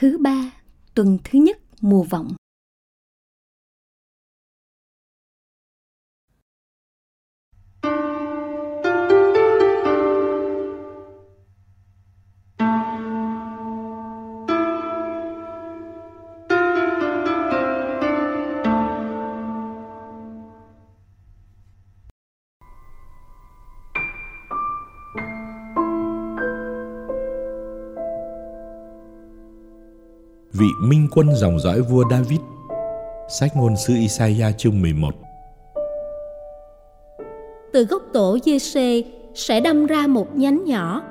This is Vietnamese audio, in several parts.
thứ ba, tuần thứ nhất mùa vọng. Vị minh quân dòng dõi vua David. Sách ngôn sứ Isaiah chương 11 Từ gốc tổ Giê-xê sẽ đâm ra một nhánh nhỏ,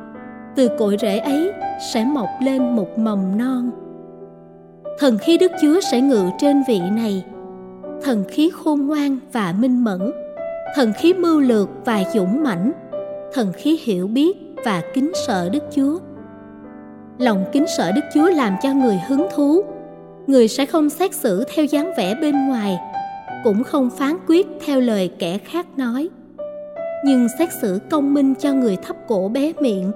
từ cội rễ ấy sẽ mọc lên một mầm non. Thần khí Đức Chúa sẽ ngự trên vị này, thần khí khôn ngoan và minh mẫn, thần khí mưu lược và dũng mãnh, thần khí hiểu biết và kính sợ Đức Chúa lòng kính sợ đức chúa làm cho người hứng thú. Người sẽ không xét xử theo dáng vẻ bên ngoài, cũng không phán quyết theo lời kẻ khác nói. Nhưng xét xử công minh cho người thấp cổ bé miệng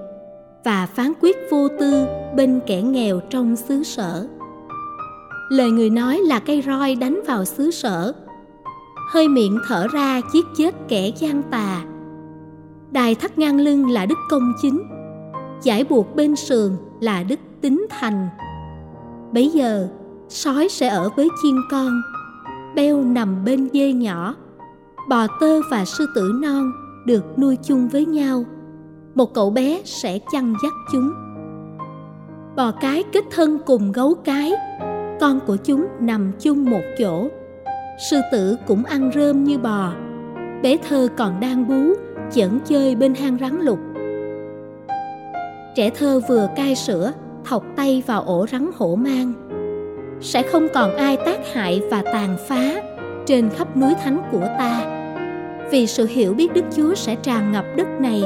và phán quyết vô tư bên kẻ nghèo trong xứ sở. Lời người nói là cây roi đánh vào xứ sở. Hơi miệng thở ra giết chết kẻ gian tà. Đài thắt ngang lưng là đức công chính. Giải buộc bên sườn là đức tính thành. Bấy giờ, sói sẽ ở với chiên con, beo nằm bên dê nhỏ. Bò tơ và sư tử non được nuôi chung với nhau. Một cậu bé sẽ chăn dắt chúng. Bò cái kết thân cùng gấu cái, con của chúng nằm chung một chỗ. Sư tử cũng ăn rơm như bò. Bé thơ còn đang bú, chởn chơi bên hang rắn lục trẻ thơ vừa cai sữa, thọc tay vào ổ rắn hổ mang. Sẽ không còn ai tác hại và tàn phá trên khắp núi thánh của ta. Vì sự hiểu biết đức chúa sẽ tràn ngập đất này,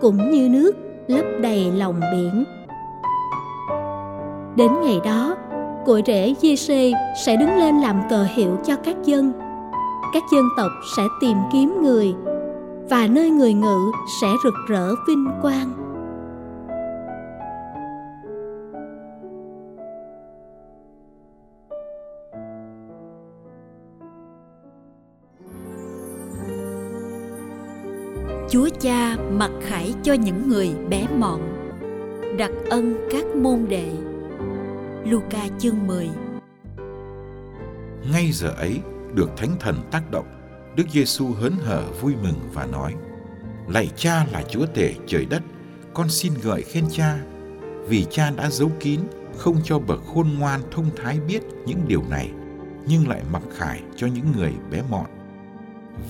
cũng như nước lấp đầy lòng biển. Đến ngày đó cội rễ giê sẽ đứng lên làm cờ hiệu cho các dân. Các dân tộc sẽ tìm kiếm người, và nơi người ngự sẽ rực rỡ vinh quang. Chúa Cha mặc khải cho những người bé mọn, đặc ân các môn đệ. Luca chương 10 Ngay giờ ấy, được Thánh Thần tác động, Đức Giêsu hớn hở vui mừng và nói: Lạy Cha là Chúa tể trời đất, con xin gợi khen Cha, vì Cha đã giấu kín, không cho bậc khôn ngoan thông thái biết những điều này, nhưng lại mặc khải cho những người bé mọn.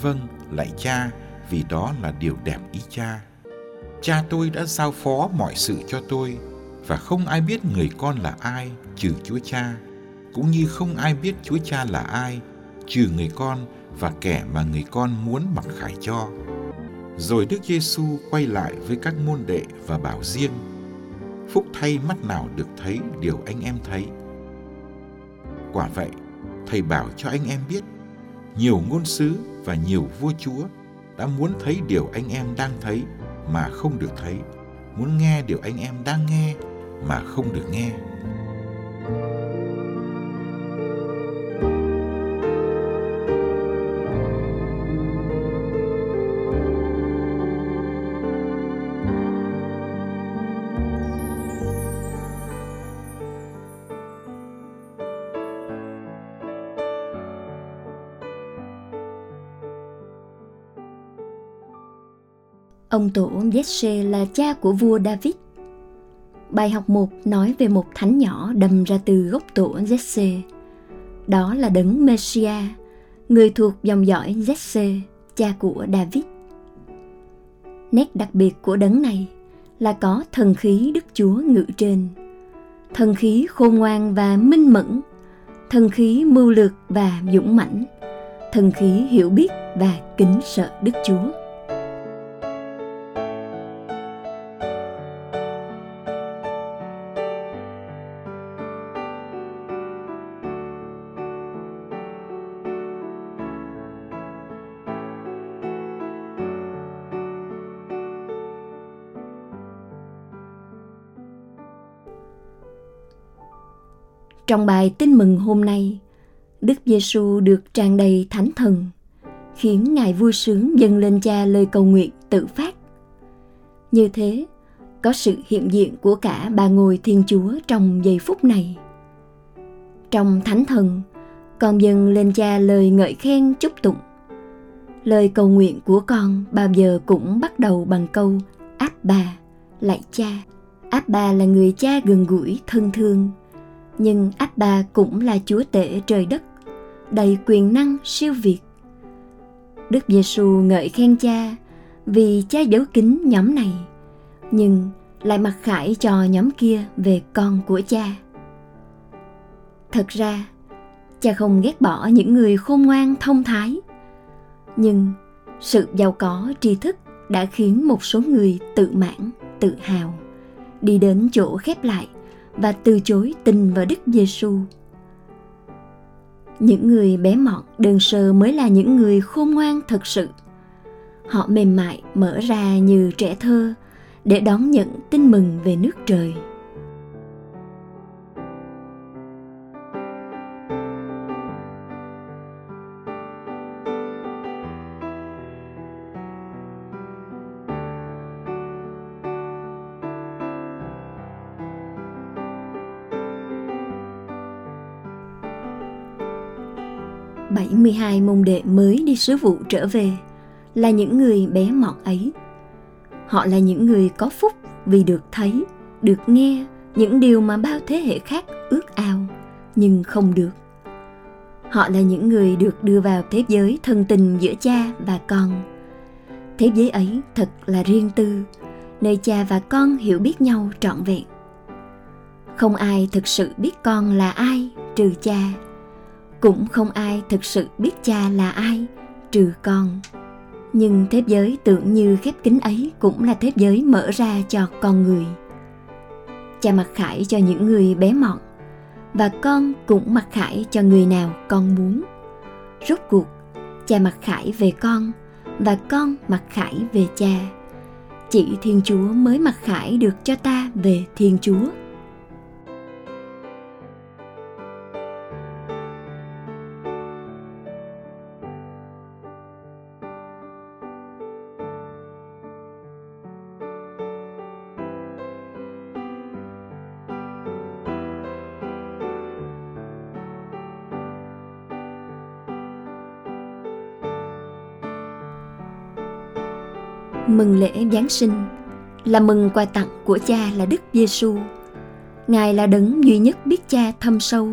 Vâng, lạy Cha, vì đó là điều đẹp ý cha. Cha tôi đã giao phó mọi sự cho tôi và không ai biết người con là ai trừ Chúa Cha, cũng như không ai biết Chúa Cha là ai trừ người con và kẻ mà người con muốn mặc khải cho. Rồi Đức Giêsu quay lại với các môn đệ và bảo riêng: Phúc thay mắt nào được thấy điều anh em thấy. Quả vậy, thầy bảo cho anh em biết, nhiều ngôn sứ và nhiều vua chúa đã muốn thấy điều anh em đang thấy mà không được thấy. Muốn nghe điều anh em đang nghe mà không được nghe. Ông tổ Jesse là cha của vua David. Bài học 1 nói về một thánh nhỏ đầm ra từ gốc tổ Jesse. Đó là đấng Messiah, người thuộc dòng dõi Jesse, cha của David. Nét đặc biệt của đấng này là có thần khí Đức Chúa ngự trên. Thần khí khôn ngoan và minh mẫn, thần khí mưu lược và dũng mãnh, thần khí hiểu biết và kính sợ Đức Chúa. Trong bài tin mừng hôm nay, Đức Giêsu được tràn đầy thánh thần, khiến Ngài vui sướng dâng lên cha lời cầu nguyện tự phát. Như thế, có sự hiện diện của cả ba ngôi Thiên Chúa trong giây phút này. Trong thánh thần, con dâng lên cha lời ngợi khen chúc tụng. Lời cầu nguyện của con bao giờ cũng bắt đầu bằng câu áp bà, lạy cha. Áp bà là người cha gần gũi, thân thương, nhưng áp bà cũng là chúa tể trời đất, đầy quyền năng siêu việt. Đức Giêsu ngợi khen cha vì cha giấu kín nhóm này, nhưng lại mặc khải cho nhóm kia về con của cha. Thật ra, cha không ghét bỏ những người khôn ngoan thông thái, nhưng sự giàu có tri thức đã khiến một số người tự mãn, tự hào đi đến chỗ khép lại và từ chối tin vào Đức Giêsu. Những người bé mọn, đơn sơ mới là những người khôn ngoan thật sự. Họ mềm mại, mở ra như trẻ thơ để đón nhận tin mừng về nước trời. 72 môn đệ mới đi sứ vụ trở về là những người bé mọt ấy. Họ là những người có phúc vì được thấy, được nghe những điều mà bao thế hệ khác ước ao nhưng không được. Họ là những người được đưa vào thế giới thân tình giữa cha và con. Thế giới ấy thật là riêng tư, nơi cha và con hiểu biết nhau trọn vẹn. Không ai thực sự biết con là ai trừ cha cũng không ai thực sự biết cha là ai, trừ con. Nhưng thế giới tưởng như khép kín ấy cũng là thế giới mở ra cho con người. Cha mặc khải cho những người bé mọn, và con cũng mặc khải cho người nào con muốn. Rốt cuộc, cha mặc khải về con, và con mặc khải về cha. Chỉ thiên chúa mới mặc khải được cho ta về thiên chúa. Mừng lễ Giáng sinh là mừng quà tặng của cha là Đức Giêsu. Ngài là đấng duy nhất biết cha thâm sâu,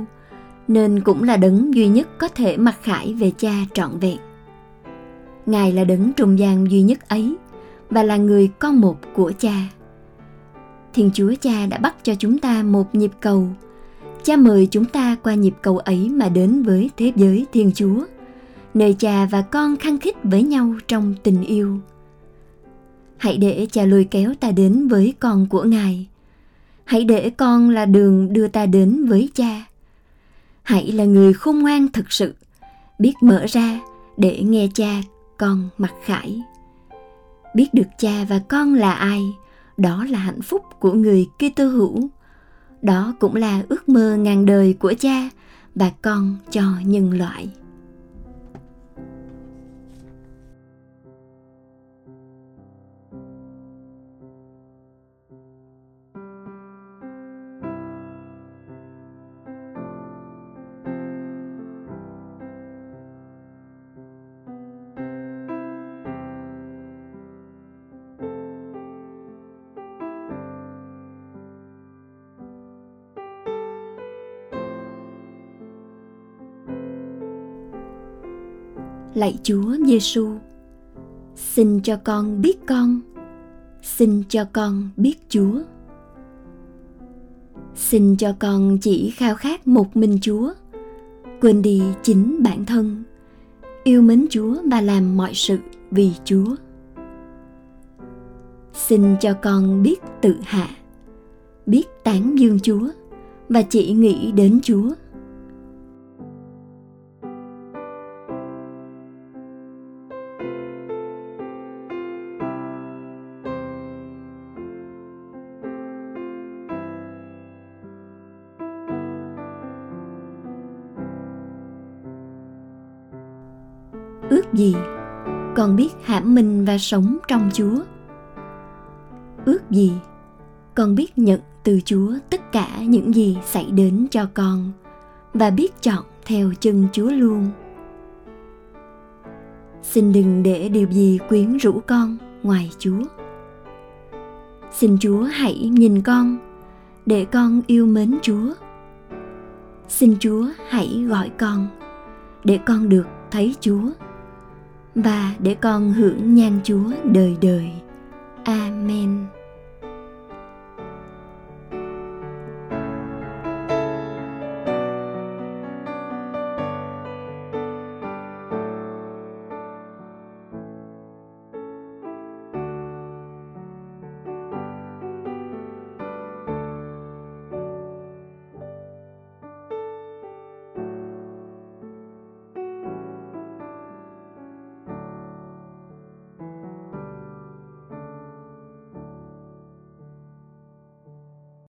nên cũng là đấng duy nhất có thể mặc khải về cha trọn vẹn. Ngài là đấng trung gian duy nhất ấy và là người con một của cha. Thiên Chúa Cha đã bắt cho chúng ta một nhịp cầu. Cha mời chúng ta qua nhịp cầu ấy mà đến với thế giới Thiên Chúa, nơi cha và con khăng khít với nhau trong tình yêu hãy để cha lôi kéo ta đến với con của ngài. Hãy để con là đường đưa ta đến với cha. Hãy là người khôn ngoan thực sự, biết mở ra để nghe cha con mặc khải. Biết được cha và con là ai, đó là hạnh phúc của người Kitô hữu. Đó cũng là ước mơ ngàn đời của cha và con cho nhân loại. Lạy Chúa Giêsu, xin cho con biết con, xin cho con biết Chúa. Xin cho con chỉ khao khát một mình Chúa, quên đi chính bản thân, yêu mến Chúa và làm mọi sự vì Chúa. Xin cho con biết tự hạ, biết tán dương Chúa và chỉ nghĩ đến Chúa. Ước gì con biết hãm mình và sống trong chúa. Ước gì con biết nhận từ chúa tất cả những gì xảy đến cho con và biết chọn theo chân chúa luôn. Xin đừng để điều gì quyến rũ con ngoài chúa. Xin chúa hãy nhìn con, để con yêu mến chúa. Xin chúa hãy gọi con, để con được thấy chúa và để con hưởng nhan chúa đời đời. Amen.